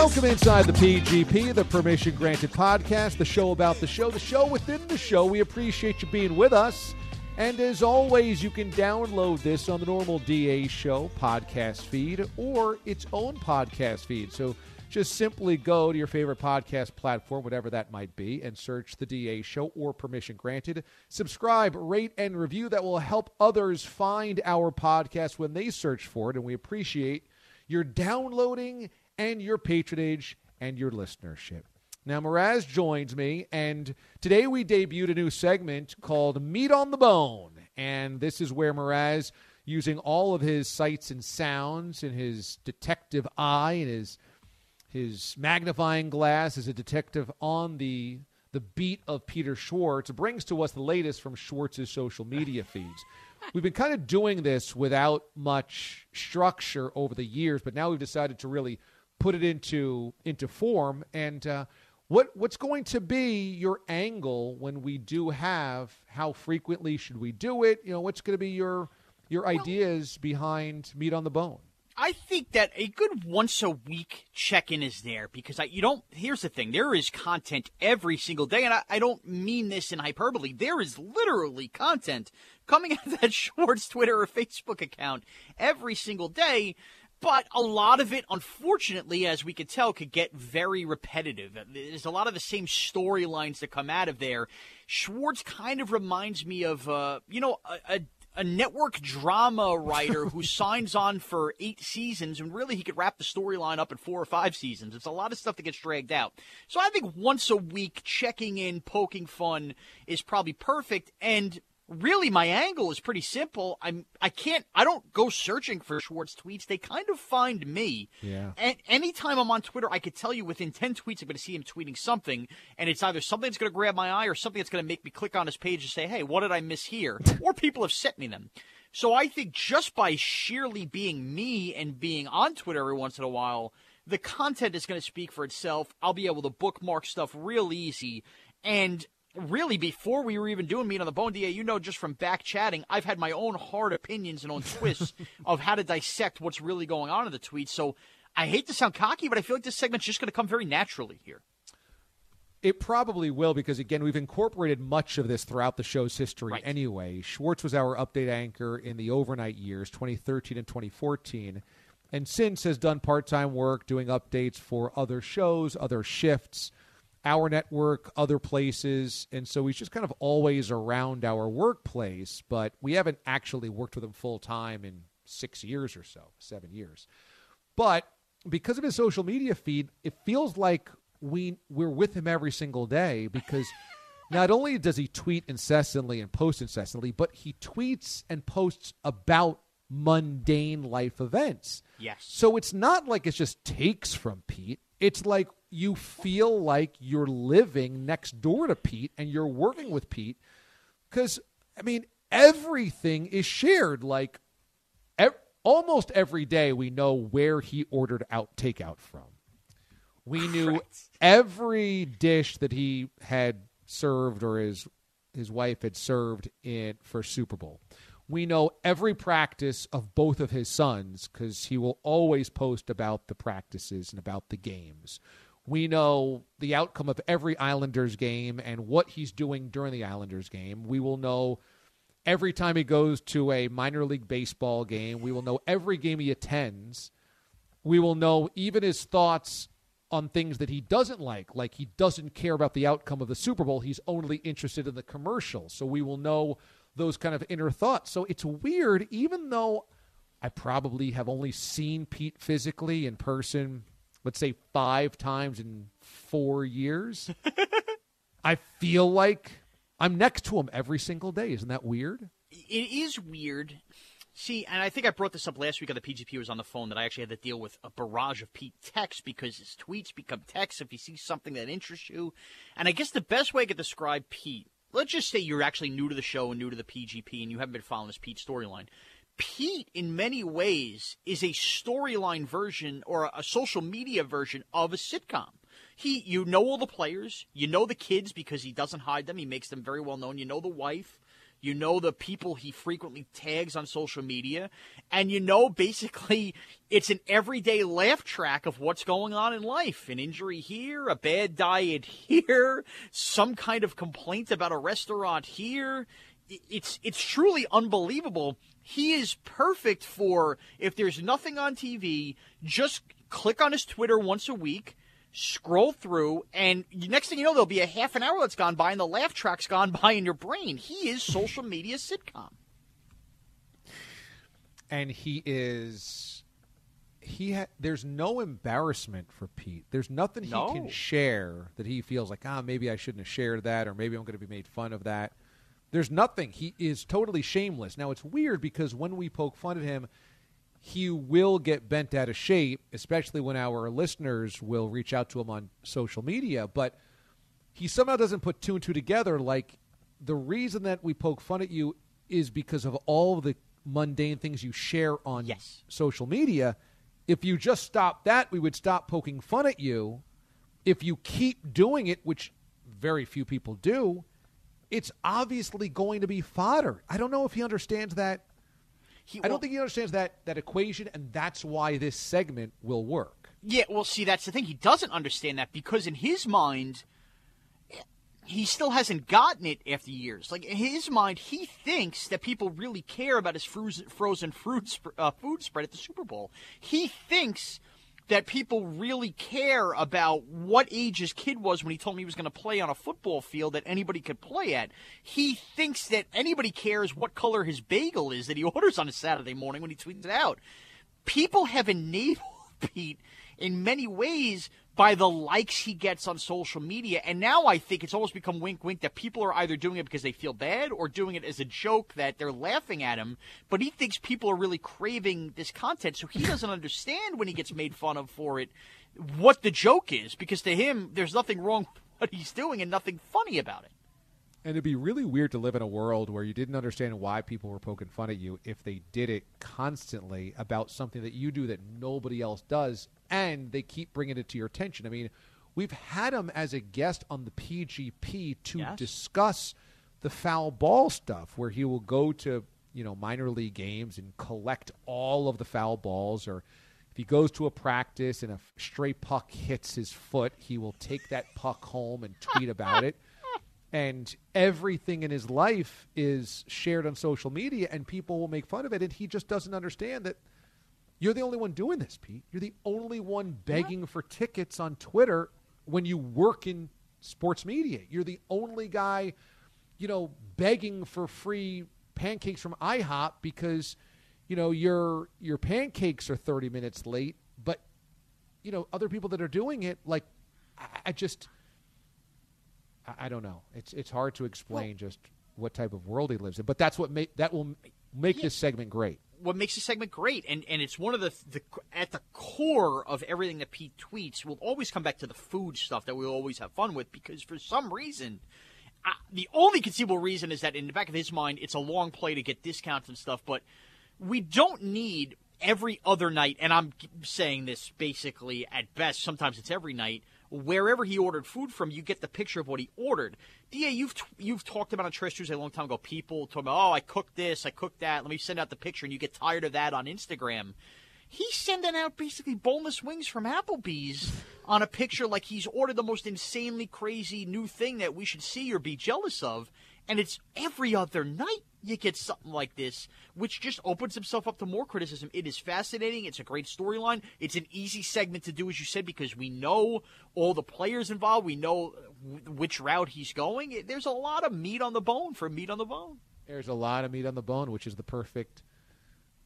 Welcome inside the PGP, the Permission Granted podcast, the show about the show, the show within the show. We appreciate you being with us. And as always, you can download this on the normal DA show podcast feed or its own podcast feed. So just simply go to your favorite podcast platform, whatever that might be, and search the DA show or Permission Granted. Subscribe, rate, and review. That will help others find our podcast when they search for it. And we appreciate your downloading and your patronage and your listenership. Now, Mraz joins me, and today we debuted a new segment called Meat on the Bone. And this is where Mraz, using all of his sights and sounds and his detective eye and his his magnifying glass as a detective on the the beat of Peter Schwartz, brings to us the latest from Schwartz's social media feeds. We've been kind of doing this without much structure over the years, but now we've decided to really put it into into form. And uh, what what's going to be your angle when we do have? How frequently should we do it? You know, what's going to be your your ideas behind meat on the bone? I think that a good once a week check in is there because I, you don't. Here's the thing: there is content every single day, and I, I don't mean this in hyperbole. There is literally content coming out of that Schwartz Twitter or Facebook account every single day. But a lot of it, unfortunately, as we could tell, could get very repetitive. There's a lot of the same storylines that come out of there. Schwartz kind of reminds me of, uh, you know, a, a a network drama writer who signs on for eight seasons, and really he could wrap the storyline up in four or five seasons. It's a lot of stuff that gets dragged out. So I think once a week, checking in, poking fun is probably perfect. And really my angle is pretty simple. I'm I can't I don't go searching for Schwartz tweets. They kind of find me. Yeah. And anytime I'm on Twitter, I could tell you within ten tweets I'm going to see him tweeting something, and it's either something that's going to grab my eye or something that's going to make me click on his page and say, "Hey, what did I miss here?" or people have sent me them. So I think just by sheerly being me and being on Twitter every once in a while, the content is going to speak for itself. I'll be able to bookmark stuff real easy and really before we were even doing meat on the bone da you know just from back chatting i've had my own hard opinions and own twists of how to dissect what's really going on in the tweet so i hate to sound cocky but i feel like this segment's just going to come very naturally here. It probably will because again we've incorporated much of this throughout the show's history Right. anyway. Schwartz was our update anchor in the overnight years 2013 and 2014 and since has done part-time work doing updates for other shows other shifts our network other places and so he's just kind of always around our workplace but we haven't actually worked with him full-time in six years or so seven years but because of his social media feed, it feels like we we're with him every single day because not only does he tweet incessantly and post incessantly, but he tweets and posts about mundane life events. Yes. So it's not like it's just takes from Pete. It's like you feel like you're living next door to Pete and you're working with Pete because I mean everything is shared like ev- almost every day we know where he ordered out takeout from We knew every dish that he had served or his his wife had served in for Super Bowl. We know every practice of both of his sons because he will always post about the practices and about the games. We know the outcome of every Islanders game and what he's doing during the Islanders game. We will know every time he goes to a minor league baseball game. We will know every game he attends. We will know even his thoughts on things that he doesn't like, like he doesn't care about the outcome of the Super Bowl. He's only interested in the commercial. So we will know those kind of inner thoughts. So it's weird, even though I probably have only seen Pete physically in person, let's say five times in four years. I feel like I'm next to him every single day. Isn't that weird? It is weird. See, and I think I brought this up last week on the PGP was on the phone that I actually had to deal with a barrage of Pete texts because his tweets become texts if he sees something that interests you. And I guess the best way I could describe Pete, let's just say you're actually new to the show and new to the PGP and you haven't been following this Pete storyline. Pete, in many ways, is a storyline version or a social media version of a sitcom. He, you know all the players, you know the kids because he doesn't hide them. He makes them very well known. You know the wife, you know the people he frequently tags on social media, and you know basically it's an everyday laugh track of what's going on in life. An injury here, a bad diet here, some kind of complaint about a restaurant here. It's it's truly unbelievable. He is perfect for if there's nothing on TV, just click on his Twitter once a week scroll through, and next thing you know, there'll be a half an hour that's gone by, and the laugh track's gone by in your brain. He is social media sitcom, and he is. He ha- there's no embarrassment for Pete. There's nothing he No. can share that he feels like ah maybe I shouldn't have shared that or maybe I'm going to be made fun of that. There's nothing. He is totally shameless. Now it's weird because when we poke fun at him, he will get bent out of shape, especially when our listeners will reach out to him on social media. But he somehow doesn't put two and two together. Like the reason that we poke fun at you is because of all the mundane things you share on Yes. social media. If you just stop that, we would stop poking fun at you. If you keep doing it, which very few people do, it's obviously going to be fodder. I don't know if he understands that He, I don't think he understands that that equation, and that's why this segment will work. Yeah, well, see, that's the thing. He doesn't understand that because in his mind, he still hasn't gotten it after years. Like in his mind, he thinks that people really care about his frozen, frozen fruit sp- uh, food spread at the Super Bowl. He thinks that people really care about what age his kid was when he told me he was going to play on a football field that anybody could play at. He thinks that anybody cares what color his bagel is that he orders on a Saturday morning when he tweets it out. People have enabled Pete in many ways by the likes he gets on social media. And now I think it's almost become wink wink that people are either doing it because they feel bad or doing it as a joke that they're laughing at him. But he thinks people are really craving this content. So he doesn't understand when he gets made fun of for it what the joke is because to him, there's nothing wrong with what he's doing and nothing funny about it. And it'd be really weird to live in a world where you didn't understand why people were poking fun at you if they did it constantly about something that you do that nobody else does, and they keep bringing it to your attention. I mean, we've had him as a guest on the PGP to Yes. discuss the foul ball stuff, where he will go to you know minor league games and collect all of the foul balls, or if he goes to a practice and a stray puck hits his foot, he will take that puck home and tweet about it and everything in his life is shared on social media and people will make fun of it and he just doesn't understand that you're the only one doing this pete. You're the only one begging for tickets on twitter when you work in sports media. You're the only guy you know begging for free pancakes from ihop because you know your your pancakes are 30 minutes late but you know other people that are doing it like i, I just I, I don't know. It's it's hard to explain just what type of world he lives in, but that's what make that will make this segment great. what makes the segment great, and and it's one of the, the at the core of everything that Pete tweets. Will always come back to the food stuff that we always have fun with because for some reason, uh, the only conceivable reason is that in the back of his mind, it's a long play to get discounts and stuff. But we don't need every other night, and I'm saying this basically at best, sometimes it's every night, wherever he ordered food from, you get the picture of what he ordered. Da, you've you've talked about on Trash Tuesday a long time ago. People talk about, oh, I cooked this, I cooked that. Let me send out the picture, and you get tired of that on Instagram. He's sending out basically boneless wings from Applebee's on a picture like he's ordered the most insanely crazy new thing that we should see or be jealous of. And it's every other night you get something like this, which just opens himself up to more criticism. It is fascinating. It's a great storyline. It's an easy segment to do, as you said, because we know all the players involved. We know which route he's going. There's a lot of meat on the bone for meat on the bone. There's a lot of meat on the bone, which is the perfect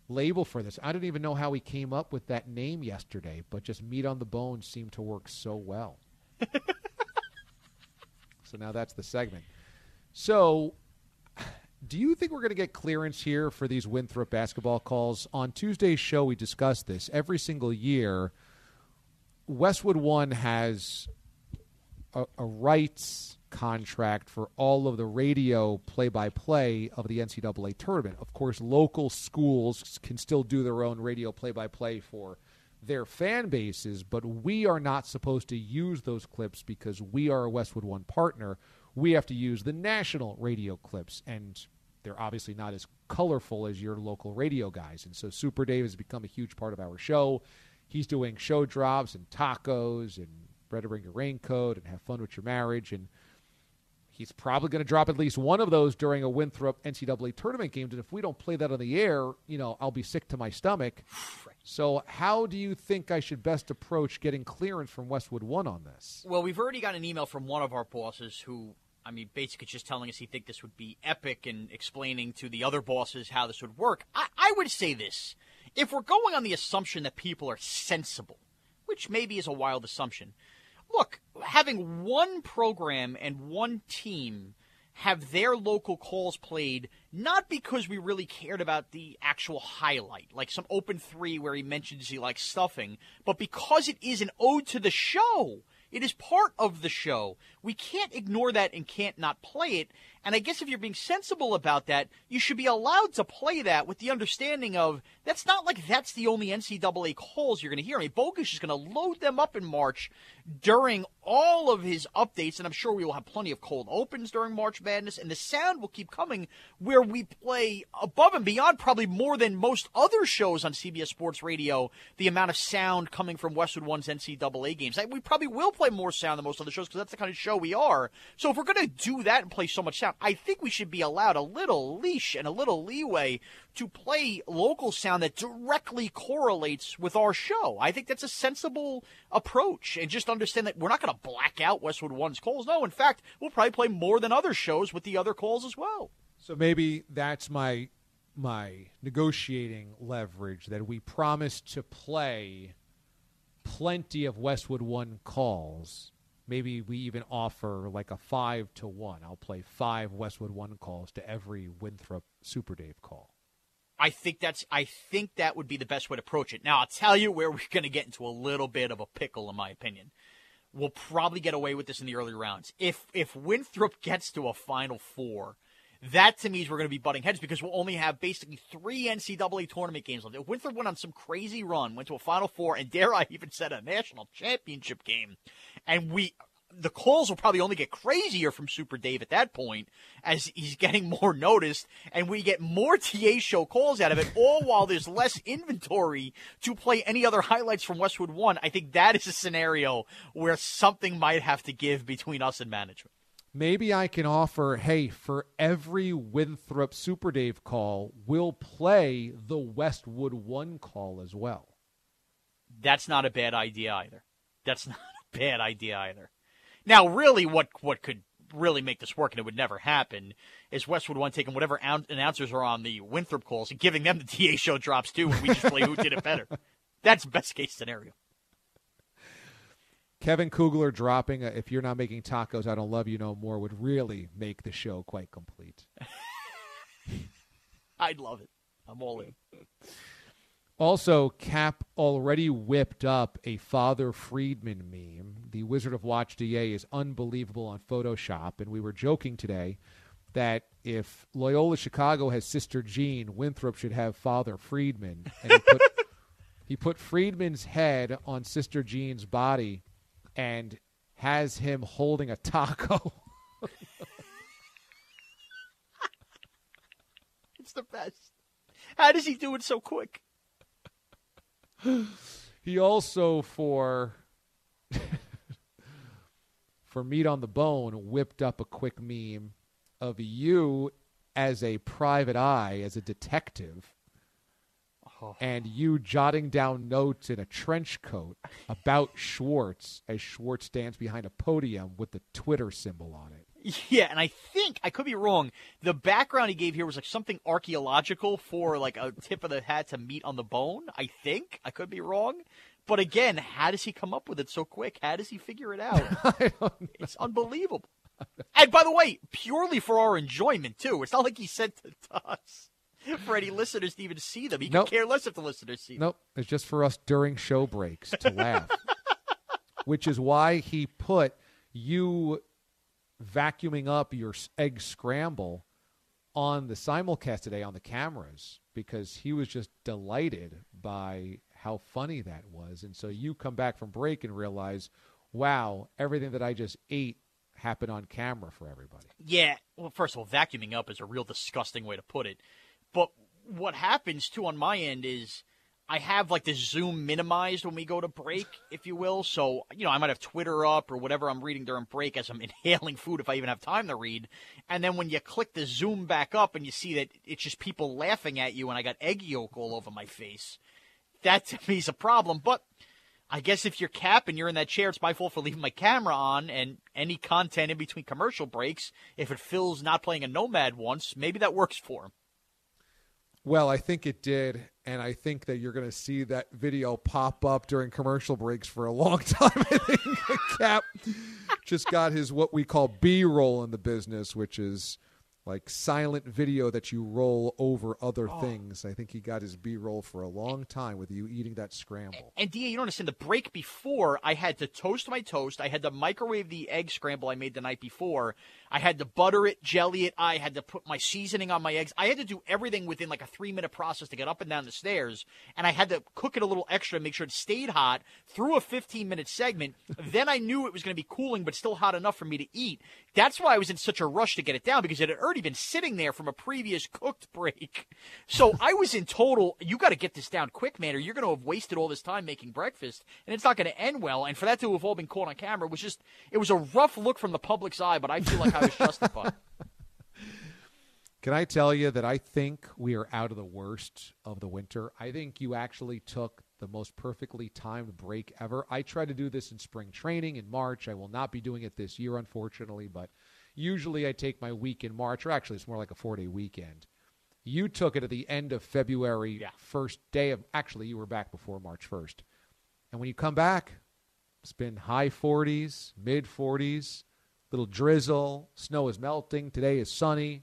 label for this. I don't even know how he came up with that name yesterday, but just meat on the bone seemed to work so well. so now that's the segment. So, do you think we're going to get clearance here for these Winthrop basketball calls? On Tuesday's show, we discussed this. Every single year, Westwood One has a, a rights contract for all of the radio play by play of the NCAA tournament. Of course, local schools can still do their own radio play by play for their fan bases, but we are not supposed to use those clips because we are a Westwood One partner. We have to use the national radio clips, and they're obviously not as colorful as your local radio guys. And so Super Dave has become a huge part of our show. He's doing show drops and tacos and to bring your raincoat and have fun with your marriage and He's probably going to drop at least one of those during a Winthrop NCAA tournament game. And if we don't play that on the air, you know, I'll be sick to my stomach. So, how do you think I should best approach getting clearance from Westwood One on this? Well, we've already got an email from one of our bosses who, I mean, basically just telling us he think this would be epic and explaining to the other bosses how this would work. I, I would say this: if we're going on the assumption that people are sensible, which maybe is a wild assumption look, having one program and one team have their local calls played not because we really cared about the actual highlight, like some open three where he mentions he likes stuffing, but because it is an ode to the show. It is part of the show. We can't ignore that and can't not play it. And I guess if you're being sensible about that, you should be allowed to play that with the understanding of that's not like that's the only NCAA calls you're going to hear. I mean, Bogus is going to load them up in March during all of his updates, and I'm sure we will have plenty of cold opens during March Madness, and the sound will keep coming where we play above and beyond probably more than most other shows on CBS Sports Radio, the amount of sound coming from Westwood One's NCAA games. We probably will play more sound than most other shows because that's the kind of show we are. So if we're going to do that and play so much sound, I think we should be allowed a little leash and a little leeway to play local sound that directly correlates with our show. I think that's a sensible approach and just understand that we're not going to black out Westwood One's calls. No, in fact, we'll probably play more than other shows with the other calls as well. So maybe that's my my negotiating leverage that we promise to play plenty of Westwood One calls. Maybe we even offer like a five to one. I'll play five Westwood One calls to every Winthrop Super Dave call. I think that's I think that would be the best way to approach it. Now I'll tell you where we're going to get into a little bit of a pickle, in my opinion. We'll probably get away with this in the early rounds. If if Winthrop gets to a Final Four, that to me is we're going to be butting heads because we'll only have basically three NCAA tournament games left. If Winthrop went on some crazy run, went to a Final Four, and dare I even said a national championship game, and we the calls will probably only get crazier from Super Dave at that point as he's getting more noticed and we get more DA show calls out of it, all while there's less inventory to play any other highlights from Westwood One. I think that is a scenario where something might have to give between us and management. Maybe I can offer, hey, for every Winthrop Super Dave call, we'll play the Westwood One call as well. That's not a bad idea either. That's not a bad idea either. Now, really, what what could really make this work, and it would never happen, is Westwood One taking whatever announcers are on the Winthrop calls and giving them the DA show drops too, and we just play who did it better. That's best case scenario. Kevin Kugler dropping a, "If you're not making tacos, I don't love you no more" would really make the show quite complete. I'd love it. I'm all in. Also, Cap already whipped up a Father Friedman meme. The Wizard of Watch DA is unbelievable on Photoshop, and we were joking today that if Loyola Chicago has Sister Jean, Winthrop should have Father Friedman. And he put He put Friedman's head on Sister Jean's body and has him holding a taco. it's the best. How does he do it so quick? He also for for meat on the bone whipped up a quick meme of you as a private eye as a detective Oh. and you jotting down notes in a trench coat about Schwartz as Schwartz stands behind a podium with the Twitter symbol on it. Yeah, and I think I could be wrong. The background he gave here was like something archaeological for like a tip of the hat to meat on the bone. I think I could be wrong, but again, how does he come up with it so quick? How does he figure it out? it's unbelievable. And by the way, purely for our enjoyment too. It's not like he sent it to us for any listeners to even see them. He Nope. could care less if the listeners see them. Nope, it's just for us during show breaks to laugh. Which is why he put you vacuuming up your egg scramble on the simulcast today on the cameras because he was just delighted by how funny that was. And so you come back from break and realize, wow, everything that I just ate happened on camera for everybody. Yeah. Well, first of all, vacuuming up is a real disgusting way to put it. But what happens too on my end is I have like the Zoom minimized when we go to break, if you will. So, you know, I might have Twitter up or whatever I'm reading during break as I'm inhaling food if I even have time to read. And then when you click the Zoom back up and you see that it's just people laughing at you and I got egg yolk all over my face, that to me is a problem. But I guess if you're Cap and you're in that chair, it's my fault for leaving my camera on and any content in between commercial breaks. If it feels not playing a Nomad once, maybe that works for him. Well, I think it did, and I think that you're going to see that video pop up during commercial breaks for a long time. I think Cap just got his what we call B-roll in the business, which is like silent video that you roll over other oh. things. I think he got his B-roll for a long time with you eating that scramble. And DA, you don't understand. The break before, I had to toast my toast. I had to microwave the egg scramble I made the night before. I had to butter it, jelly it. I had to put my seasoning on my eggs. I had to do everything within like a three minute process to get up and down the stairs. And I had to cook it a little extra to make sure it stayed hot through a 15 minute segment. then I knew it was going to be cooling, but still hot enough for me to eat. That's why I was in such a rush to get it down because it had already been sitting there from a previous cooked break. So I was in total, you got to get this down quick, man, or you're going to have wasted all this time making breakfast, and it's not going to end well. And for that to have all been caught on camera was just, it was a rough look from the public's eye, but I feel like I was justified. Can I tell you that I think we are out of the worst of the winter? I think you actually took the most perfectly timed break ever. I try to do this in spring training in March. I will not be doing it this year, unfortunately, but usually I take my week in March, or actually it's more like a four day weekend. You took it at the end of February, Yeah. first day of, actually, you were back before March 1st. And when you come back, it's been high 40s, mid 40s, little drizzle, snow is melting. Today is sunny.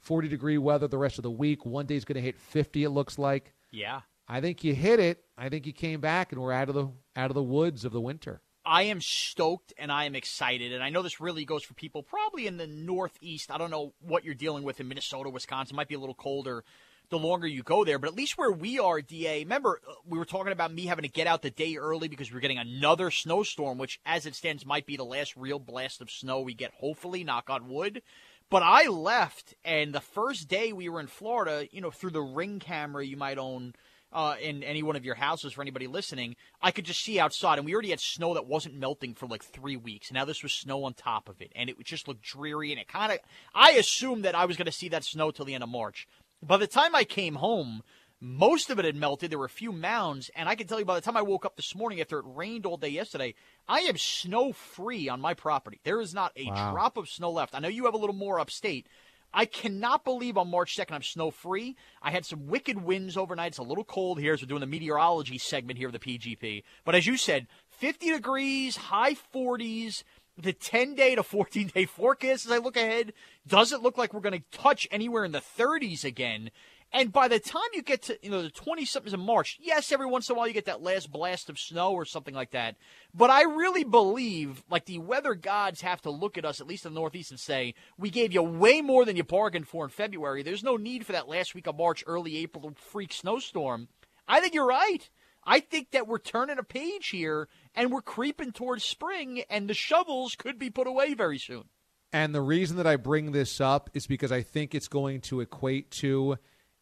40 degree weather the rest of the week. One day is going to hit 50 it looks like. Yeah. I think you hit it. I think you came back and we're out of the out of the woods of the winter. I am stoked and I am excited. And I know this really goes for people probably in the Northeast. I don't know what you're dealing with in Minnesota, Wisconsin. It might be a little colder the longer you go there. But at least where we are, DA, remember, uh, we were talking about me having to get out the day early because we're getting another snowstorm, which, as it stands, might be the last real blast of snow we get, hopefully, knock on wood. But I left, and the first day we were in Florida, you know, through the ring camera you might own uh, in any one of your houses for anybody listening, I could just see outside, and we already had snow that wasn't melting for like three weeks. Now this was snow on top of it, and it just look dreary. And it kind of, I assumed that I was going to see that snow till the end of March. By the time I came home, most of it had melted. There were a few mounds, and I can tell you by the time I woke up this morning after it rained all day yesterday, I am snow free on my property. There is not a Wow. drop of snow left. I know you have a little more upstate. I cannot believe on March 2nd I'm snow free. I had some wicked winds overnight. It's a little cold here as we're doing the meteorology segment here of the PGP. But as you said, 50 degrees, high 40s. The 10 day to 14 day forecast as I look ahead doesn't look like we're going to touch anywhere in the 30s again. And by the time you get to you know the 20 somethings of March, yes, every once in a while you get that last blast of snow or something like that. But I really believe like the weather gods have to look at us at least in the Northeast and say, "We gave you way more than you bargained for in February. There's no need for that last week of March, early April freak snowstorm." I think you're right. I think that we're turning a page here and we're creeping towards spring, and the shovels could be put away very soon. And the reason that I bring this up is because I think it's going to equate to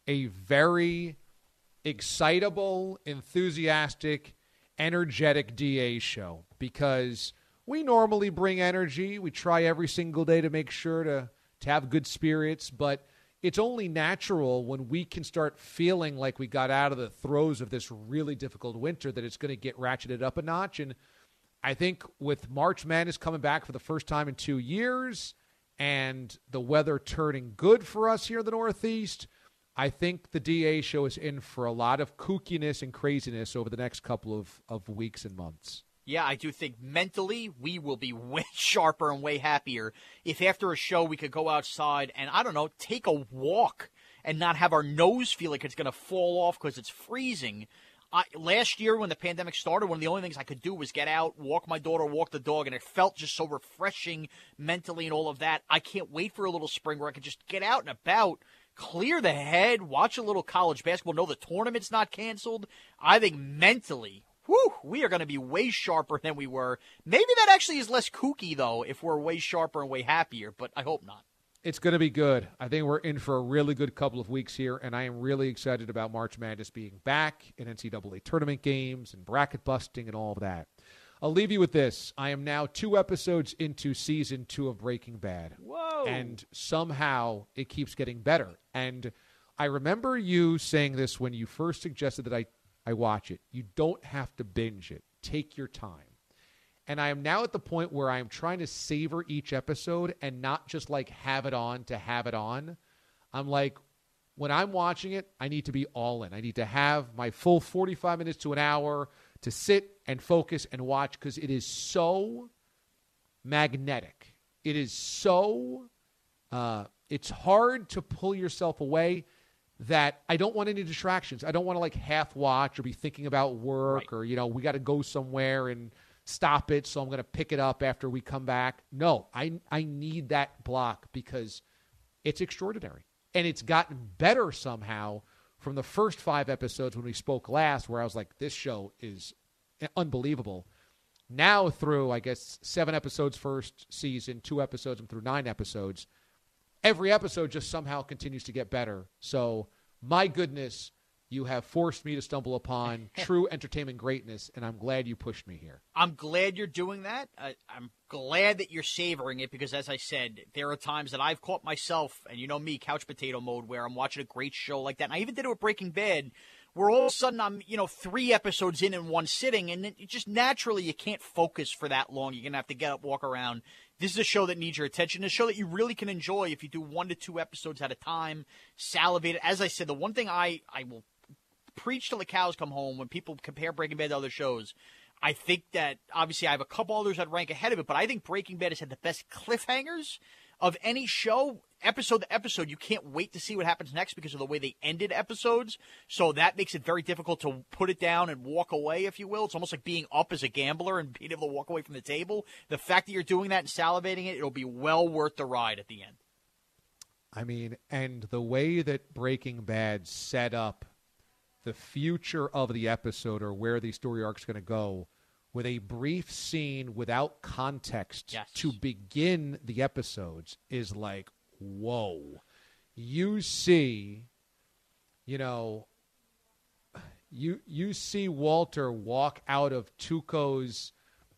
a very excitable, enthusiastic, energetic DA show because we normally bring energy. We try every single day to make sure to, to have good spirits, but it's only natural when we can start feeling like we got out of the throes of this really difficult winter that it's going to get ratcheted up a notch. And I think with March Madness coming back for the first time in two years and the weather turning good for us here in the Northeast, I think the DA show is in for a lot of kookiness and craziness over the next couple of, of weeks and months. Yeah, I do think mentally we will be way sharper and way happier if after a show we could go outside and, I don't know, take a walk and not have our nose feel like it's going to fall off because it's freezing. I, last year when the pandemic started, one of the only things I could do was get out, walk my daughter, walk the dog, and it felt just so refreshing mentally and all of that. I can't wait for a little spring where I can just get out and about, clear the head, watch a little college basketball, know the tournament's not canceled. I think mentally, whew, we are going to be way sharper than we were. Maybe that actually is less kooky, though, if we're way sharper and way happier, but I hope not. It's going to be good. I think we're in for a really good couple of weeks here, and I am really excited about March Madness being back in NCAA tournament games and bracket busting and all of that. I'll leave you with this. I am now two episodes into season two of Breaking Bad. Whoa. And somehow it keeps getting better. And I remember you saying this when you first suggested that I, I watch it. You don't have to binge it, take your time. And I am now at the point where I am trying to savor each episode and not just like have it on to have it on. I'm like, when I'm watching it, I need to be all in. I need to have my full 45 minutes to an hour to sit and focus and watch because it is so magnetic. It is so, uh, it's hard to pull yourself away that I don't want any distractions. I don't want to like half watch or be thinking about work Right. or, you know, we got to go somewhere and stop it. So I'm going to pick it up after we come back. No, I, I need that block because it's extraordinary. And it's gotten better somehow from the first five episodes when we spoke last, where I was like, this show is unbelievable. Now, through, I guess, seven episodes first season, two episodes, and through nine episodes, every episode just somehow continues to get better. So, my goodness, you have forced me to stumble upon true entertainment greatness, and I'm glad you pushed me here. I'm glad you're doing that. I, I'm glad that you're savoring it because, as I said, there are times that I've caught myself, and you know me, couch potato mode, where I'm watching a great show like that. And I even did it with Breaking Bad, where all of a sudden I'm, you know, three episodes in in one sitting, and it it just naturally you can't focus for that long. You're gonna have to get up, walk around. This is a show that needs your attention. A show that you really can enjoy if you do one to two episodes at a time. Salivate. As I said, the one thing I I will preach till the cows come home when people compare Breaking Bad to other shows. I think that obviously I have a couple others that rank ahead of it, but I think Breaking Bad has had the best cliffhangers of any show, episode to episode. You can't wait to see what happens next because of the way they ended episodes. So that makes it very difficult to put it down and walk away, if you will. It's almost like being up as a gambler and being able to walk away from the table. The fact that you're doing that and salivating it, it'll be well worth the ride at the end. I mean, and the way that Breaking Bad set up the future of the episode or where the story arc's going to go with a brief scene without context Yes. to begin the episodes is like, whoa. You see, you know, you you see Walter walk out of Tuco's,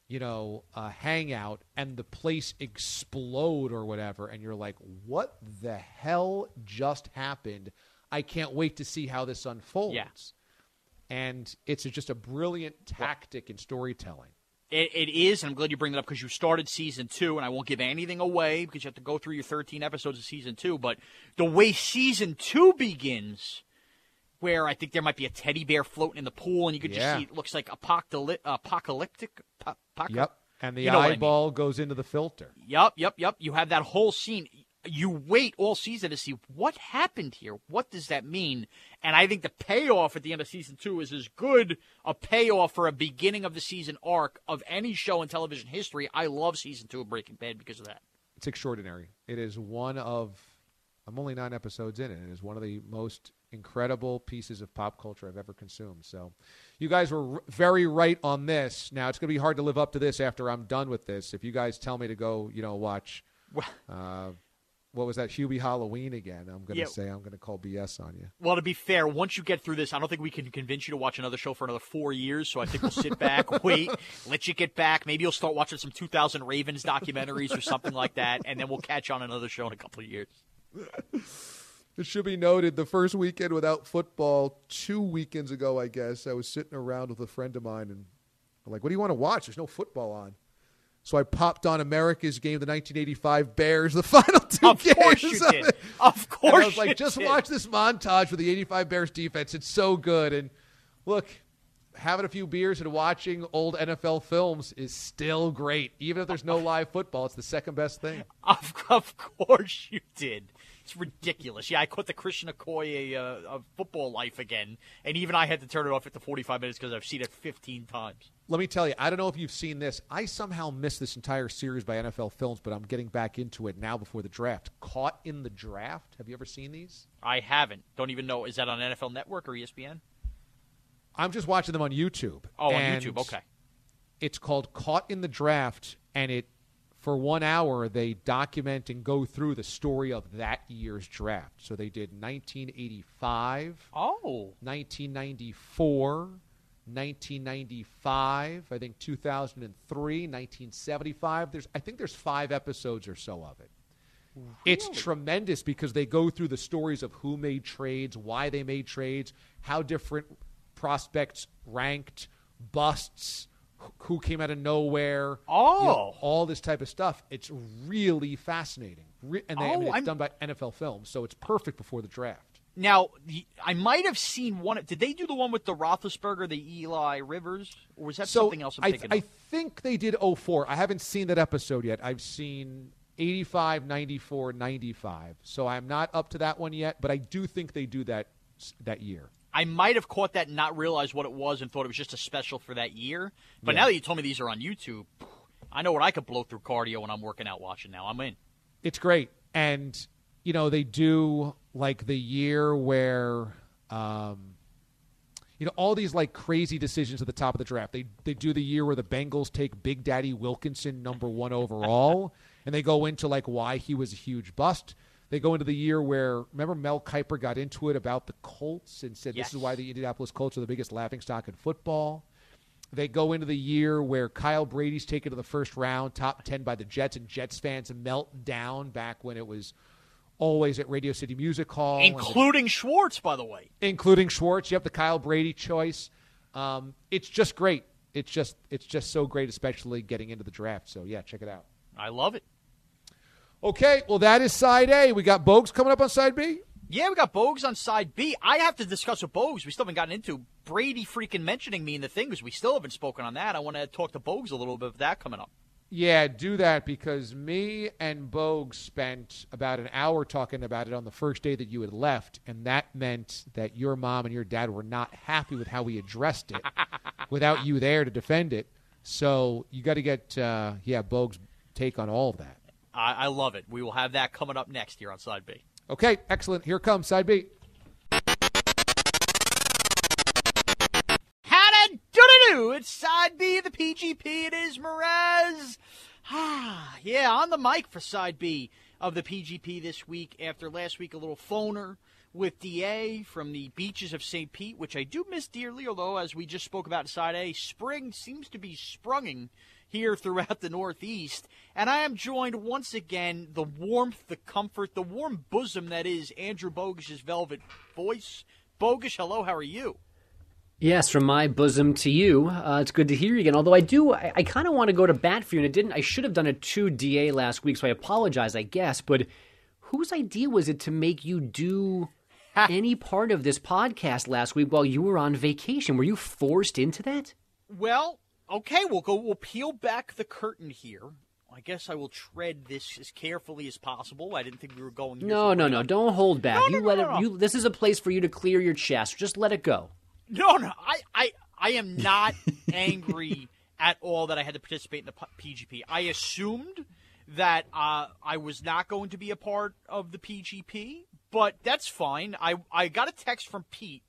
you know, uh, hangout and the place explode or whatever, and you're like, what the hell just happened? I can't wait to see how this unfolds. Yeah. And it's just a brilliant tactic in storytelling. It, it is, and I'm glad you bring it up because you started season two, and I won't give anything away because you have to go through your 13 episodes of season two. But the way season two begins, where I think there might be a teddy bear floating in the pool, and you could Yeah. just see it looks like apocalyptic, apocalyptic. po- poca- Yep. And the You know what I mean. eyeball goes into the filter. Yep, yep, yep. You have that whole scene. You wait all season to see what happened here. What does that mean? And I think the payoff at the end of season two is as good a payoff for a beginning of the season arc of any show in television history. I love season two of Breaking Bad because of that. It's extraordinary. It is one of I'm only nine episodes in, and it is one of the most incredible pieces of pop culture I've ever consumed. So, you guys were r- very right on this. Now it's going to be hard to live up to this after I'm done with this. If you guys tell me to go, you know, watch. Uh, what was that Hubie Halloween again? I'm going to Yeah. say I'm going to call BS on you. Well, to be fair, once you get through this, I don't think we can convince you to watch another show for another four years. So I think we'll sit back, wait, let you get back. Maybe you'll start watching some 2000 Ravens documentaries or something like that, and then we'll catch on another show in a couple of years. It should be noted the first weekend without football, two weekends ago, I guess, I was sitting around with a friend of mine and I'm like, what do you want to watch? There's no football on. So I popped on America's game, the 1985 Bears, the final two Of games. course you of did. it. Of And course I was like, just did. watch this montage with the 85 Bears defense. It's so good. And look, having a few beers and watching old NFL films is still great. Even if there's no live football, it's the second best thing. Of, of course you did. It's ridiculous. Yeah, I caught the Christian Okoye uh, of football life again, and even I had to turn it off at the 45 minutes because I've seen it 15 times. Let me tell you, I don't know if you've seen this. I somehow missed this entire series by NFL Films, but I'm getting back into it now before the draft. Caught in the Draft. Have you ever seen these? I haven't. Don't even know. Is that on NFL Network or ESPN? I'm just watching them on YouTube. Oh, on YouTube. Okay. It's called Caught in the Draft, and it for one hour they document and go through the story of that year's draft. So they did 1985, Oh. 1994, 1995, I think 2003, 1975. There's I think there's 5 episodes or so of it. It's tremendous because they go through the stories of who made trades, why they made trades, how different prospects ranked, busts, who came out of nowhere. you know, Oh. all this type of stuff. It's really fascinating. Re- and they, I Oh, mean, it's I'm- done by NFL Films, so it's perfect before the draft. Now, I might have seen one. Did they do the one with the Roethlisberger, the Eli Rivers, or was that so something else? I'm I, thinking. I of? think they did 04. I haven't seen that episode yet. I've seen 85, 94, 95. So I'm not up to that one yet, but I do think they do that that year. I might have caught that and not realized what it was and thought it was just a special for that year. But Yeah. now that you told me these are on YouTube, I know what I could blow through cardio when I'm working out watching now. I'm in. It's great. And, you know, they do like the year where, um, you know, all these like crazy decisions at the top of the draft. They, they do the year where the Bengals take Big Daddy Wilkinson number one overall, and they go into like why he was a huge bust. They go into the year where, remember, Mel Kiper got into it about the Colts and said this is why the Indianapolis Colts are the biggest laughingstock in football. They go into the year where Kyle Brady's taken to the first round, top 10 by the Jets, and Jets fans melt down back when it was always at Radio City Music Hall. and the- Including Schwartz, by the way. including Schwartz. You have the Kyle Brady choice. Um, it's just great. It's just it's just so great, especially getting into the draft. So yeah, check it out. I love it. Okay, well that is side A. We got Bogues coming up on side B. Yeah, we got Bogues on side B. I have to discuss with Bogues. We still haven't gotten into Brady freaking mentioning me in the thing because we still haven't spoken on that. I want to talk to Bogues a little bit of that coming up. Yeah, do that because me and Bogues spent about an hour talking about it on the first day that you had left, and that meant that your mom and your dad were not happy with how we addressed it without you there to defend it. So you got to get uh, yeah Bogues' take on all of that. I, I love it. We will have that coming up next here on side B. Okay, excellent. Here comes side B. How to do to do? It's side B of the PGP. It is Mraz. Ah, yeah, on the mic for side B of the PGP this week. After last week, a little phoner with DA from the beaches of St. Pete, which I do miss dearly. Although, as we just spoke about in side A, spring seems to be sprunging here throughout the Northeast. And I am joined once again, the warmth, the comfort, the warm bosom that is Andrew Bogish's velvet voice. Bogish, hello, how are you? Yes, from my bosom to you. Uh, it's good to hear you again. Although I do, I, I kind of want to go to bat for you, and it didn't. I should have done a two DA last week, so I apologize, I guess. But whose idea was it to make you do any part of this podcast last week while you were on vacation? Were you forced into that? Well, okay, we'll go. We'll peel back the curtain here. I guess I will tread this as carefully as possible. I didn't think we were going. No, no, no. Don't hold back. No, you no, let no, it. You. This is a place for you to clear your chest. Just let it go. No, no. I, I, I am not angry at all that I had to participate in the PGP. I assumed that uh, I was not going to be a part of the PGP, but that's fine. I I got a text from Pete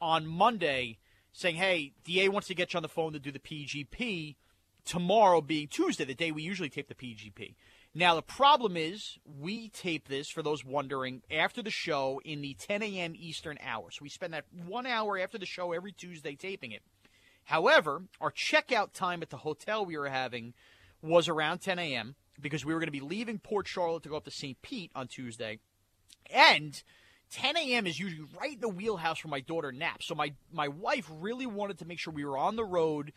on Monday saying, "Hey, DA wants to get you on the phone to do the PGP tomorrow, being Tuesday, the day we usually tape the PGP." Now the problem is we tape this for those wondering after the show in the 10 a.m. Eastern hour. So we spend that one hour after the show every Tuesday taping it. However, our checkout time at the hotel we were having was around 10 a.m. because we were going to be leaving Port Charlotte to go up to St. Pete on Tuesday. And 10 a.m. is usually right in the wheelhouse for my daughter naps. So my, my wife really wanted to make sure we were on the road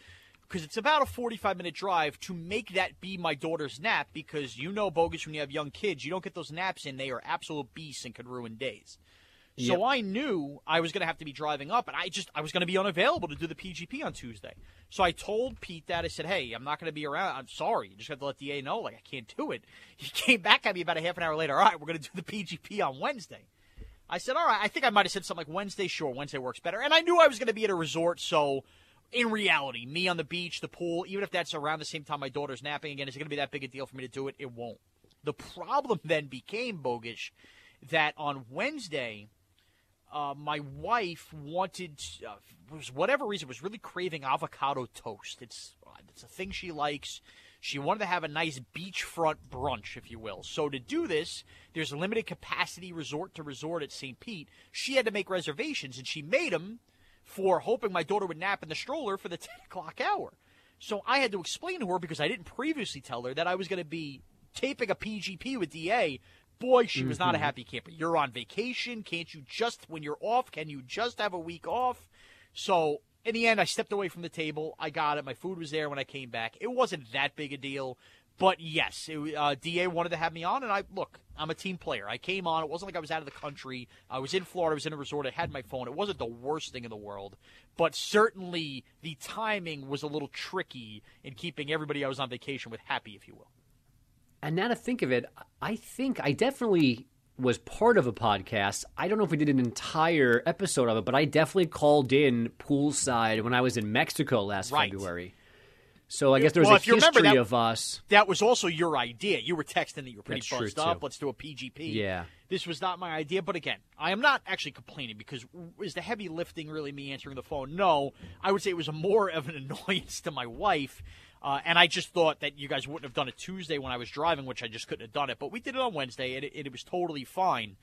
because it's about a 45 minute drive to make that be my daughter's nap because you know, bogus, when you have young kids, you don't get those naps in, they are absolute beasts and could ruin days. So Yep. I knew I was going to have to be driving up, and I just I was going to be unavailable to do the PGP on Tuesday. So I told Pete that I said, "Hey, I'm not going to be around. I'm sorry. You just have to let DA know. Like I can't do it." He came back at me about a half an hour later. All right, we're going to do the PGP on Wednesday. I said, "All right." I think I might have said something like Wednesday. Sure, Wednesday works better. And I knew I was going to be at a resort, so in reality, me on the beach, the pool, even if that's around the same time my daughter's napping again, is it going to be that big a deal for me to do it? It won't. The problem then became bogish that on Wednesday uh, my wife wanted, uh, was whatever reason, was really craving avocado toast. It's uh, it's a thing she likes. She wanted to have a nice beachfront brunch, if you will. So to do this, there's a limited capacity resort to resort at St. Pete. She had to make reservations, and she made them for hoping my daughter would nap in the stroller for the 10 o'clock hour. So I had to explain to her because I didn't previously tell her that I was going to be taping a PGP with DA. Boy, she was not a Mhm. happy camper. You're on vacation. Can't you just, when you're off, can you just have a week off? So in the end, I stepped away from the table. I got it. My food was there when I came back. It wasn't that big a deal. But yes, it, uh, DA wanted to have me on, and I look. I'm a team player. I came on. It wasn't like I was out of the country. I was in Florida. I was in a resort. I had my phone. It wasn't the worst thing in the world, but certainly the timing was a little tricky in keeping everybody I was on vacation with happy, if you will. And now to think of it, I think I definitely was part of a podcast. I don't know if we did an entire episode of it, but I definitely called in poolside when I was in Mexico last Right. February. So I guess there's Well, a you remember history that- of us. That was also your idea. You were texting that you were pretty That's buzzed up. too. Let's do a PGP. Yeah. This was not my idea, but again, I am not actually complaining because is the heavy lifting really me answering the phone? No, I would say it was a more of an annoyance to my wife. Uh, and I just thought that you guys wouldn't have done it Tuesday when I was driving, which I just couldn't have done it. But we did it on Wednesday, and it, it was totally fine.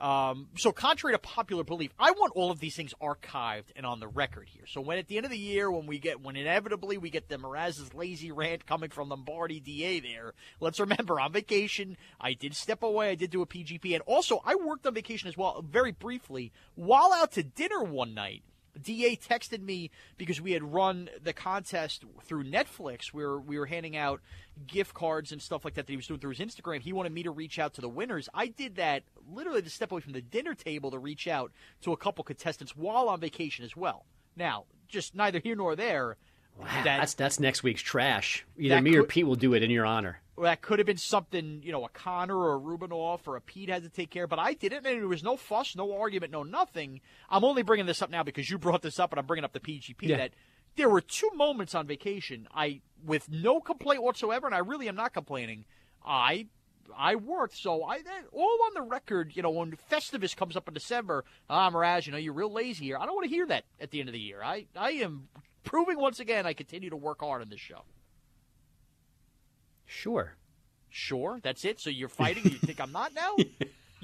Um, so, contrary to popular belief, I want all of these things archived and on the record here. So, when at the end of the year, when we get, when inevitably we get the Mraz's lazy rant coming from Lombardi DA there, let's remember on vacation, I did step away, I did do a PGP, and also I worked on vacation as well, very briefly, while out to dinner one night. DA texted me because we had run the contest through Netflix where we were handing out gift cards and stuff like that that he was doing through his Instagram. He wanted me to reach out to the winners. I did that literally to step away from the dinner table to reach out to a couple contestants while on vacation as well. Now, just neither here nor there. Wow, that- that's that's next week's trash. Either me or Pete will do it in your honor. That could have been something, you know, a Connor or a Rubinoff or a Pete had to take care of, but I didn't, and there was no fuss, no argument, no nothing. I'm only bringing this up now because you brought this up, and I'm bringing up the PGP Yeah. that there were two moments on vacation I, with no complaint whatsoever, and I really am not complaining. I, I worked, so I that, all on the record. You know, when Festivus comes up in December, ah, Mraz, you know, you're real lazy here. I don't want to hear that at the end of the year. I, I am proving once again I continue to work hard on this show. Sure. Sure, that's it. So you're fighting. You think I'm not now?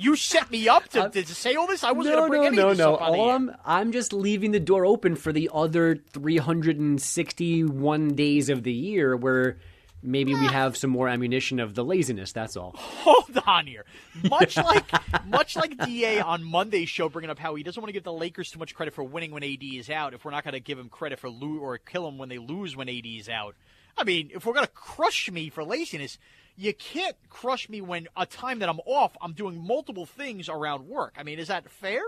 You set me up to, to say all this. I wasn't no, going to bring no, any no, of this no. up the All air. I'm, I'm just leaving the door open for the other 361 days of the year where maybe we ah. have some more ammunition of the laziness. That's all. Hold on here. Much like much like Da on Monday's show, bringing up how he doesn't want to give the Lakers too much credit for winning when AD is out. If we're not going to give him credit for lose or kill him when they lose when AD is out. I mean, if we're going to crush me for laziness, you can't crush me when a time that I'm off, I'm doing multiple things around work. I mean, is that fair?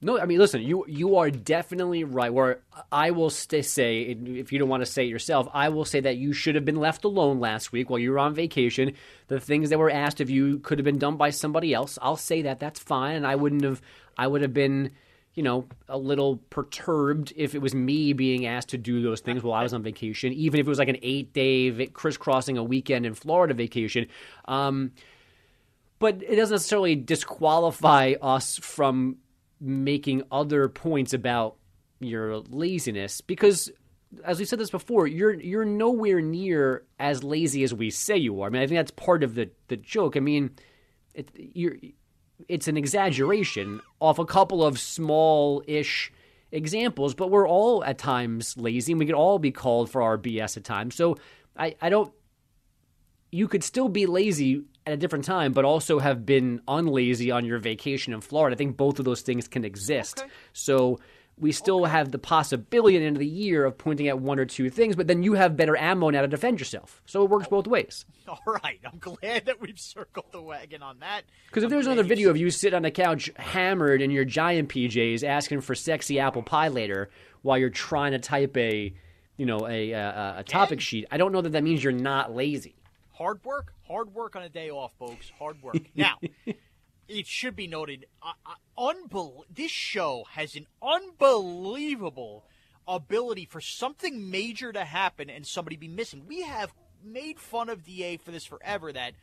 No, I mean, listen, you you are definitely right. Where I will st- say, if you don't want to say it yourself, I will say that you should have been left alone last week while you were on vacation. The things that were asked of you could have been done by somebody else. I'll say that that's fine, and I wouldn't have. I would have been, you know, a little perturbed if it was me being asked to do those things while I was on vacation, even if it was like an eight day crisscrossing a weekend in Florida vacation. Um, but it doesn't necessarily disqualify us from making other points about your laziness because as we said this before, you're you're nowhere near as lazy as we say you are. I mean, I think that's part of the the joke. I mean, it, you're it's an exaggeration off a couple of small-ish examples, but we're all at times lazy, and we could all be called for our BS at times. So I I don't. You could still be lazy at a different time, but also have been unlazy on your vacation in Florida. I think both of those things can exist. Okay. So we still okay. have the possibility at the end of the year of pointing at one or two things, but then you have better ammo now to defend yourself. So it works both ways. All right. I'm glad that we've circled the wagon on that. Because if there's another video of you sitting on the couch hammered in your giant PJs asking for sexy apple pie later while you're trying to type a, you know, a, a, a topic sheet, I don't know that that means you're not lazy. Hard work, hard work on a day off, folks. Hard work. Now, it should be noted, uh, uh, unbel- this show has an unbelievable ability for something major to happen and somebody be missing. We have made fun of DA for this forever that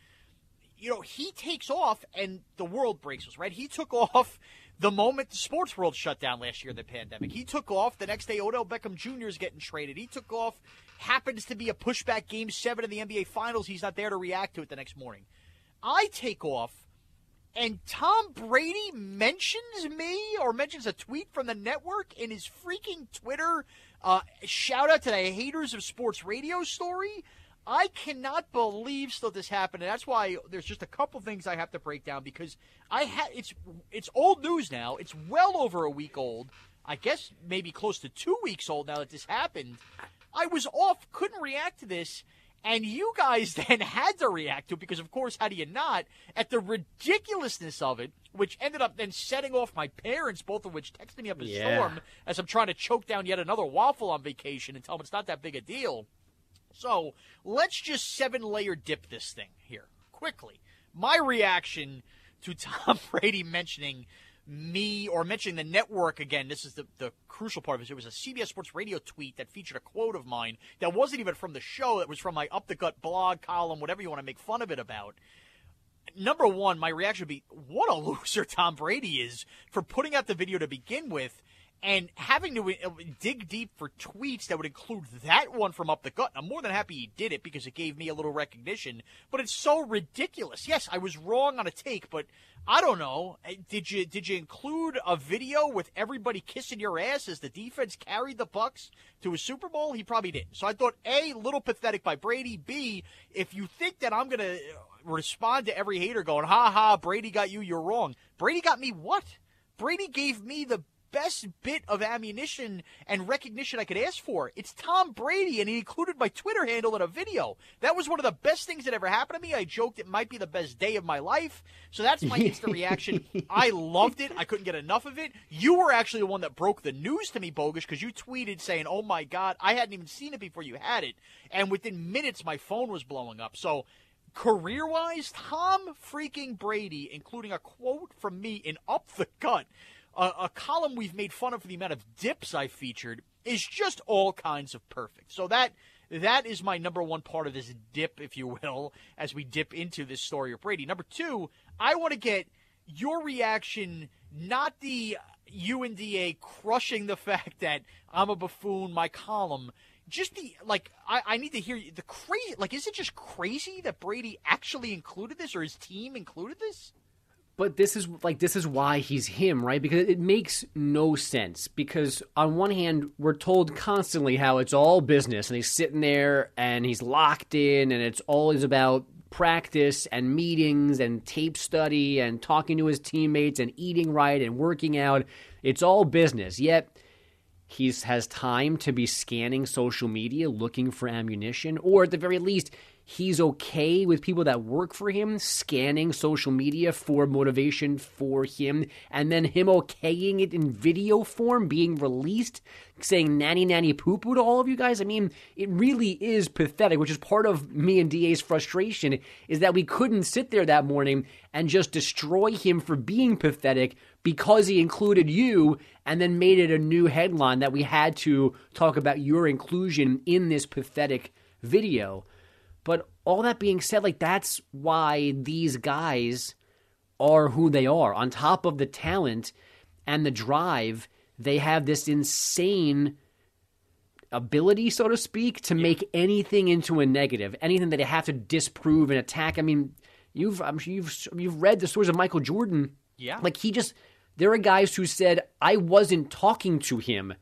you know, he takes off and the world breaks loose, right? He took off the moment the sports world shut down last year, the pandemic. He took off. The next day, Odell Beckham Jr. is getting traded. He took off. Happens to be a pushback game seven of the NBA Finals. He's not there to react to it the next morning. I take off and Tom Brady mentions me or mentions a tweet from the network in his freaking Twitter uh, shout out to the haters of sports radio story. I cannot believe still this happened, and that's why there's just a couple things I have to break down because I had it's it's old news now. It's well over a week old. I guess maybe close to two weeks old now that this happened. I was off, couldn't react to this, and you guys then had to react to it because, of course, how do you not? At the ridiculousness of it, which ended up then setting off my parents, both of which texted me up a Yeah. storm as I'm trying to choke down yet another waffle on vacation and tell them it's not that big a deal. So let's just seven layer dip this thing here quickly. My reaction to Tom Brady mentioning me or mentioning the network again. This is the, the crucial part of it. It was a CBS Sports Radio tweet that featured a quote of mine that wasn't even from the show. It was from my up the gut blog column, whatever you want to make fun of it about. Number one, my reaction would be, what a loser Tom Brady is for putting out the video to begin with and having to uh, dig deep for tweets that would include that one from up the gut. I'm more than happy he did it because it gave me a little recognition, but it's so ridiculous. Yes, I was wrong on a take, but I don't know. Uh, Did you did you include a video with everybody kissing your ass as the defense carried the Bucs to a Super Bowl? He probably didn't. So I thought a little pathetic by Brady. B if you think that I'm gonna respond to every hater going, ha ha, Brady got you, you're wrong. Brady got me what? Brady gave me the best bit of ammunition and recognition I could ask for. It's Tom Brady, and he included my Twitter handle in a video. That was one of the best things that ever happened to me. I joked it might be the best day of my life. So that's my instant reaction. I loved it. I couldn't get enough of it. You were actually the one that broke the news to me, Bogus, because you tweeted saying, oh my God, I hadn't even seen it before you had it. And within minutes, my phone was blowing up. So career wise, Tom freaking Brady, including a quote from me in Up the Gut, a, a column we've made fun of for the amount of dips I featured, is just all kinds of perfect. So that that is my number one part of this dip, if you will, as we dip into this story of Brady. Number two, I want to get your reaction, not the UNDA crushing the fact that I'm a buffoon, my column. Just the like, I, I need to hear the crazy. Like, is it just crazy that Brady actually included this, or his team included this? But this is like this is why he's him, right? Because it makes no sense. Because on one hand, we're told constantly how it's all business, and he's sitting there and he's locked in, and it's always about practice and meetings and tape study and talking to his teammates and eating right and working out. It's all business. Yet he has time to be scanning social media looking for ammunition, or at the very least, he's okay with people that work for him scanning social media for motivation for him, and then him okaying it in video form being released, saying nanny nanny poo poo to all of you guys. I mean, it really is pathetic, which is part of me and DA's frustration, is that we couldn't sit there that morning and just destroy him for being pathetic because he included you and then made it a new headline that we had to talk about your inclusion in this pathetic video. But all that being said, like that's why these guys are who they are. On top of the talent and the drive, they have this insane ability, so to speak, to make anything into a negative, anything that they have to disprove and attack. I mean, you've I'm sure you've you've read the stories of Michael Jordan. Yeah. Like he just there are guys who said I wasn't talking to him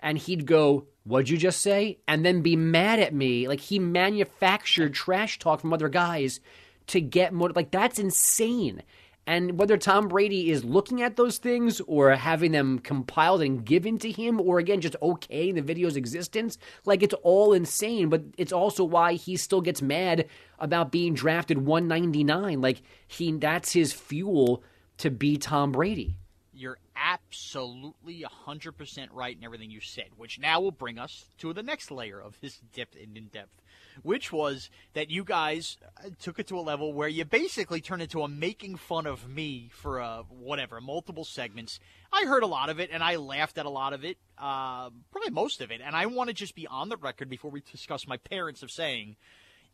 and he'd go, "What'd you just say?" and then be mad at me. Like he manufactured trash talk from other guys to get more like that's insane. And whether Tom Brady is looking at those things or having them compiled and given to him, or again, just okaying the video's existence, like it's all insane. But it's also why he still gets mad about being drafted 199. Like he, that's his fuel to be Tom Brady. You're absolutely 100% right in everything you said, which now will bring us to the next layer of this depth and in depth, which was that you guys uh, took it to a level where you basically turned into a making fun of me for uh, whatever, multiple segments. I heard a lot of it and I laughed at a lot of it, uh, probably most of it. And I want to just be on the record before we discuss my parents of saying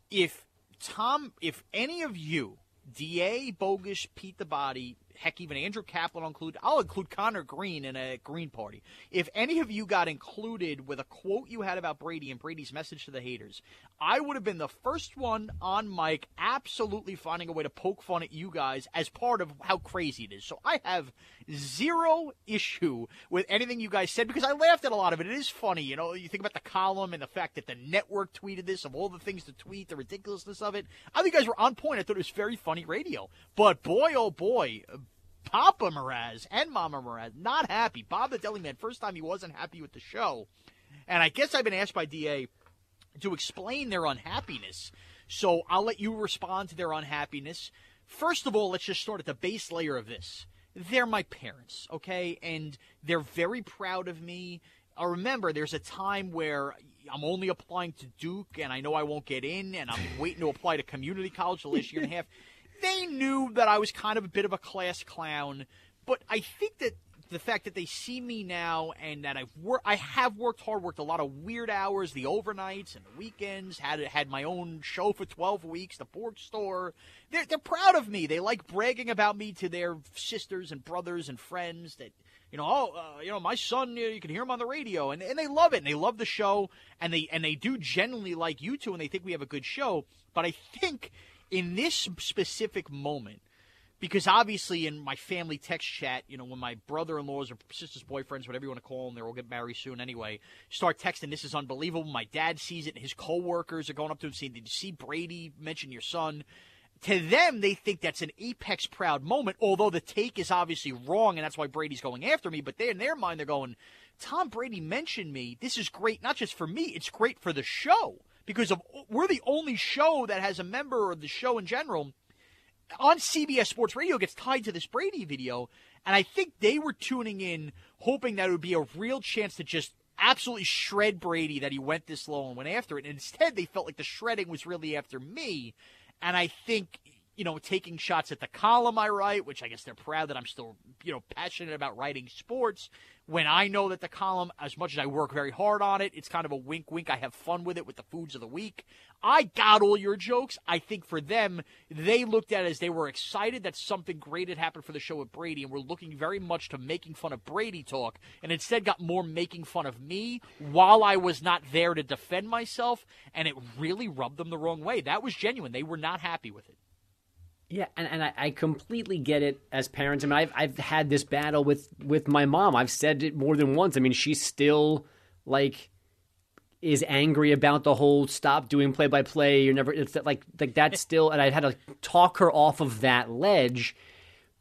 if Tom, if any of you, DA, Bogus, Pete the Body, heck, even Andrew Kaplan will include. I'll include Connor Green in a Green Party. If any of you got included with a quote you had about Brady and Brady's message to the haters, I would have been the first one on mic, absolutely finding a way to poke fun at you guys as part of how crazy it is. So I have zero issue with anything you guys said because I laughed at a lot of it. It is funny, you know. You think about the column and the fact that the network tweeted this of all the things to tweet, the ridiculousness of it. I think you guys were on point. I thought it was very funny radio. But boy, oh boy, Papa Mraz and Mama Mraz not happy. Bob the Deli Man, first time he wasn't happy with the show. And I guess I've been asked by DA to explain their unhappiness. So I'll let you respond to their unhappiness. First of all, let's just start at the base layer of this. They're my parents, okay? And they're very proud of me. I remember there's a time where I'm only applying to Duke and I know I won't get in and I'm waiting to apply to community college the last year and a half they knew that I was kind of a bit of a class clown, but I think that the fact that they see me now and that I've worked, I have worked hard, worked a lot of weird hours, the overnights and the weekends, had had my own show for 12 weeks, the pork store. They're, they're proud of me. They like bragging about me to their sisters and brothers and friends that, you know, oh, uh, you know, my son, you, you can hear him on the radio and, and they love it and they love the show and they, and they do generally like you two and they think we have a good show. But I think in this specific moment, because obviously in my family text chat, you know, when my brother-in-laws or sister's boyfriends, whatever you want to call them, they'll get married soon anyway, start texting, this is unbelievable. My dad sees it, and his coworkers are going up to him saying, did you see Brady mention your son? To them, they think that's an apex proud moment, although the take is obviously wrong, and that's why Brady's going after me. But they, in their mind, they're going, Tom Brady mentioned me. This is great, not just for me, it's great for the show because of we're the only show that has a member of the show in general on CBS Sports Radio gets tied to this Brady video, and I think they were tuning in hoping that it would be a real chance to just absolutely shred Brady that he went this low and went after it. And instead, they felt like the shredding was really after me, and I think you know, taking shots at the column I write, which I guess they're proud that I'm still, you know, passionate about writing sports. When I know that the column, as much as I work very hard on it, it's kind of a wink wink. I have fun with it with the foods of the week. I got all your jokes. I think for them, they looked at it as they were excited that something great had happened for the show with Brady and were looking very much to making fun of Brady talk and instead got more making fun of me while I was not there to defend myself. And it really rubbed them the wrong way. That was genuine. They were not happy with it. Yeah, and, and I, I, completely get it as parents. I mean, I've I've had this battle with with my mom. I've said it more than once. I mean, she's still like is angry about the whole stop doing play by play. You're never it's like like that's still, and I've had to talk her off of that ledge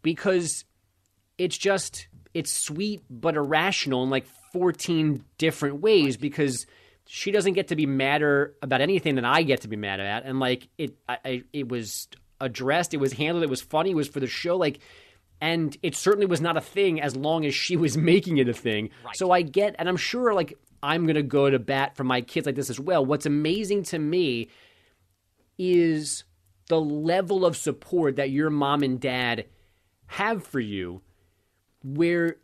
because it's just it's sweet but irrational in like 14 different ways because she doesn't get to be madder about anything that I get to be mad at, and like it I, I it was addressed, it was handled, it was funny, it was for the show. Like, and it certainly was not a thing as long as she was making it a thing. Right. So I get, and I'm sure like I'm going to go to bat for my kids like this as well. What's amazing to me is the level of support that your mom and dad have for you where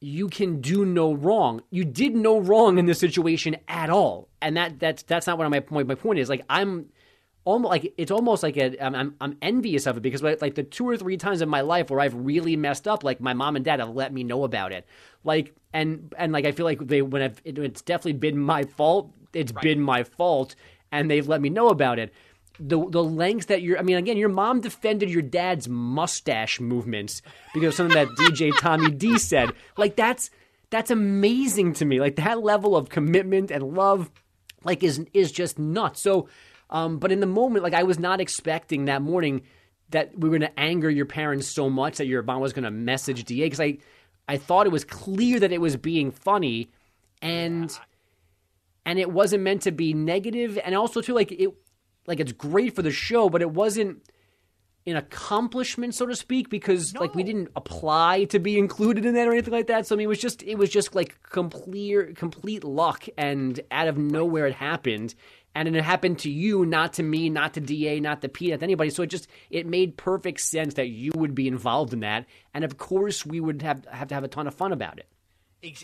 you can do no wrong. You did no wrong in this situation at all. And that that's that's not what my point my point is. Like I'm almost like it's almost like a, I'm, I'm I'm envious of it because like, like the two or three times in my life where I've really messed up, like my mom and dad have let me know about it. Like and and like I feel like they when I've, it, it's definitely been my fault. It's been my fault, and they've let me know about it. The the lengths that you're, I mean, again, your mom defended your dad's mustache movements because of something that DJ Tommy D said. Like that's that's amazing to me. Like that level of commitment and love, like is is just nuts. So, um, but in the moment, like I was not expecting that morning that we were going to anger your parents so much that your mom was going to message Da because I I thought it was clear that it was being funny, and and it wasn't meant to be negative, and also too like it like it's great for the show, but it wasn't an accomplishment, so to speak, because like we didn't apply to be included in that or anything like that. So I mean, it was just it was just like complete complete luck, and out of nowhere it happened, and it happened to you, not to me, not to Da, not to Pete, not to anybody. So it just it made perfect sense that you would be involved in that, and of course we would have have to have a ton of fun about it.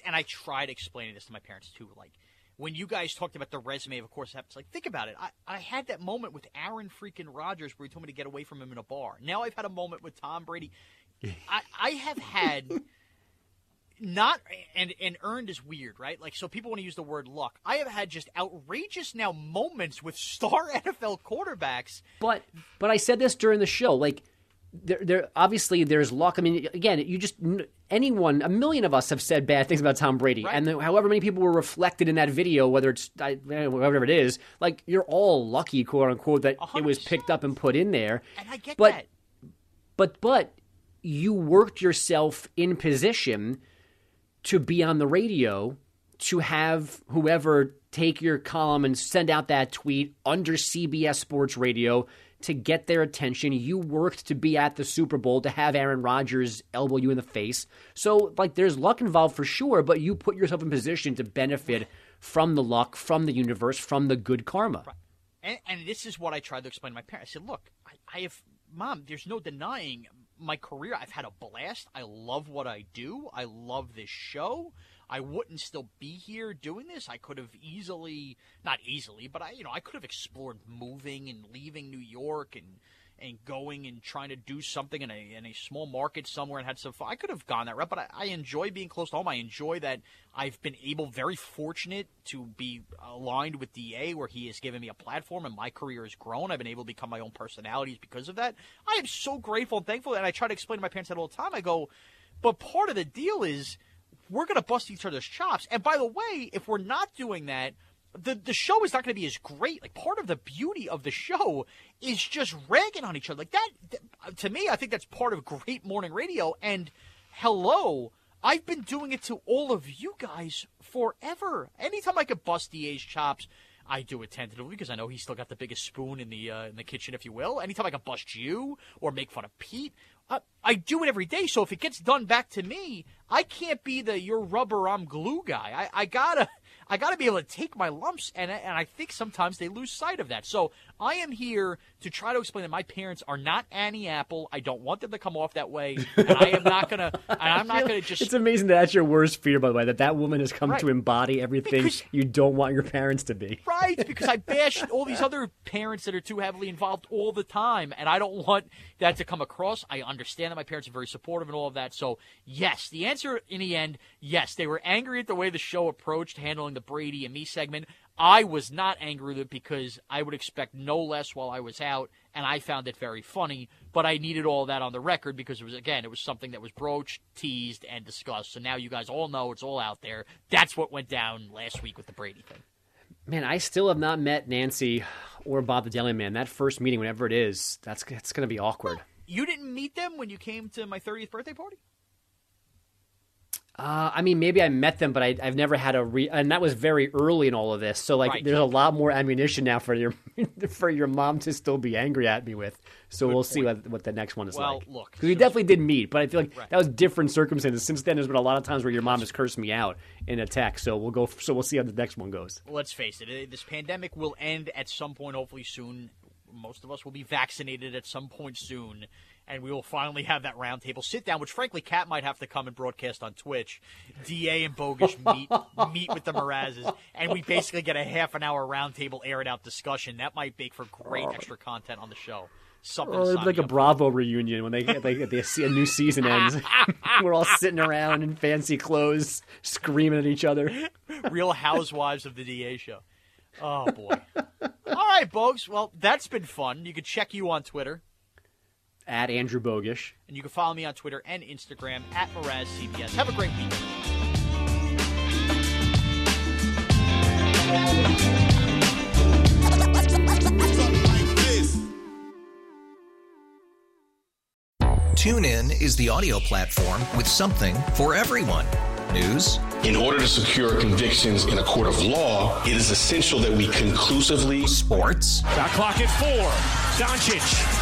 And I tried explaining this to my parents too. Like when you guys talked about the resume, of course, it's like think about it. I, I had that moment with Aaron freaking Rodgers where he told me to get away from him in a bar. Now I've had a moment with Tom Brady. I, I have had not and and earned is weird, right? Like so people want to use the word luck. I have had just outrageous now moments with star NFL quarterbacks. But but I said this during the show, like there, there obviously there's luck. I mean, again, you just anyone, a million of us have said bad things about Tom Brady, and then however many people were reflected in that video, whether it's I- eh, whatever it is, like you're all lucky, quote unquote, that it was picked up and put in there. And I get but that. but but you worked yourself in position to be on the radio to have whoever take your column and send out that tweet under CBS Sports Radio to get their attention. You worked to be at the Super Bowl to have Aaron Rodgers elbow you in the face. So, like, there's luck involved for sure, but you put yourself in position to benefit from the luck, from the universe, from the good karma. And, and this is what I tried to explain to my parents. I said, look, I, I have, mom, there's no denying my career. I've had a blast. I love what I do. I love this show. I wouldn't still be here doing this. I could have easily, not easily, but I, you know, I could have explored moving and leaving New York and and going and trying to do something in a in a small market somewhere and had some fun. I could have gone that route, but I, I enjoy being close to home. I enjoy that I've been able, very fortunate to be aligned with DA, where he has given me a platform and my career has grown. I've been able to become my own personalities because of that. I am so grateful and thankful, and I try to explain to my parents that all the time. I go, but part of the deal is we're going to bust each other's chops. And by the way, if we're not doing that, the the show is not going to be as great. Like part of the beauty of the show is just ragging on each other. Like that, th- to me, I think that's part of great morning radio. And hello, I've been doing it to all of you guys forever. Anytime I could bust DA's chops, I do it tentatively because I know he's still got the biggest spoon in the uh, in the kitchen, if you will. Anytime I can bust you or make fun of Pete, uh, I do it every day. So if it gets done back to me, I can't be the you're rubber, I'm glue guy. I, I gotta. I got to be able to take my lumps, and and I think sometimes they lose sight of that. So I am here to try to explain that my parents are not Annie Apple. I don't want them to come off that way, and I am not gonna. And I'm not gonna just. It's amazing that that's your worst fear, by the way, that that woman has come Right. to embody everything Because- you don't want your parents to be. Right, because I bash all these other parents that are too heavily involved all the time, and I don't want that to come across. I understand that my parents are very supportive and all of that. So, yes, the answer in the end, yes, they were angry at the way the show approached handling the Brady and me segment. I was not angry with it because I would expect no less while I was out, and I found it very funny. But I needed all that on the record because it was again, it was something that was broached, teased, and discussed. So now you guys all know it's all out there. That's what went down last week with the Brady thing. Man, I still have not met Nancy or Bob the Deli Man. That first meeting, whenever it is, that's that's going to be awkward. You didn't meet them when you came to my 30th birthday party? Uh, I mean, maybe I met them, but I, I've never had a re, and that was very early in all of this. So, like, Right. there's a lot more ammunition now for your for your mom to still be angry at me with. So we'll see what what the next one is Well, like. look, because we definitely did meet, but I feel like Right. that was different circumstances. Since then, there's been a lot of times where your mom has cursed me out in a text. So we'll go. So we'll see how the next one goes. Let's face it, eh, this pandemic will end at some point, hopefully soon. most of us will be vaccinated at some point soon, and we will finally have that roundtable sit down. Which, frankly, Kat might have to come and broadcast on Twitch. Da and Bogus meet meet with the Mrazes, and we basically get a half an hour roundtable aired out discussion. That might make for great oh. extra content on the show. Something Or to it'd sign be like a Bravo reunion when they they, they see a new season ends. We're all sitting around in fancy clothes, screaming at each other. Real Housewives of the Da show. Oh boy! All right, folks. Well, that's been fun. You can check you on Twitter. At Andrew Bogusch. And you can follow me on Twitter and Instagram at MrazCBS. Have a great weekend. TuneIn is the audio platform with something for everyone. News. In order to secure convictions in a court of law, it is essential that we conclusively. Sports. Shot clock at four. Doncic.